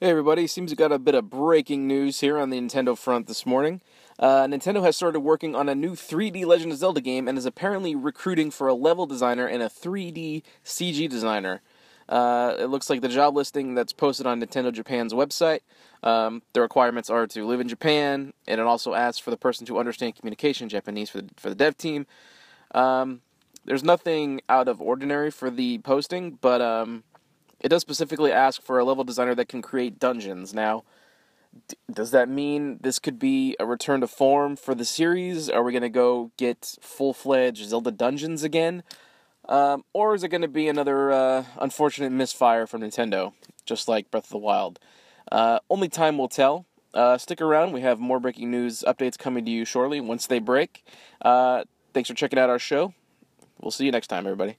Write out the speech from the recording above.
Hey everybody, seems we got a bit of breaking news here on the Nintendo front this morning. Uh, Nintendo has started working on a new 3D Legend of Zelda game and is apparently recruiting for a level designer and a 3D CG designer. Uh, it looks like the job listing that's posted on Nintendo Japan's website. Um, the requirements are to live in Japan, and it also asks for the person to understand communication Japanese for the, for the dev team. Um, there's nothing out of ordinary for the posting, but um, it does specifically ask for a level designer that can create dungeons. Now, d- does that mean this could be a return to form for the series? Are we going to go get full fledged Zelda dungeons again? Um, or is it going to be another uh, unfortunate misfire from Nintendo, just like Breath of the Wild? Uh, only time will tell. Uh, stick around. We have more breaking news updates coming to you shortly once they break. Uh, thanks for checking out our show. We'll see you next time, everybody.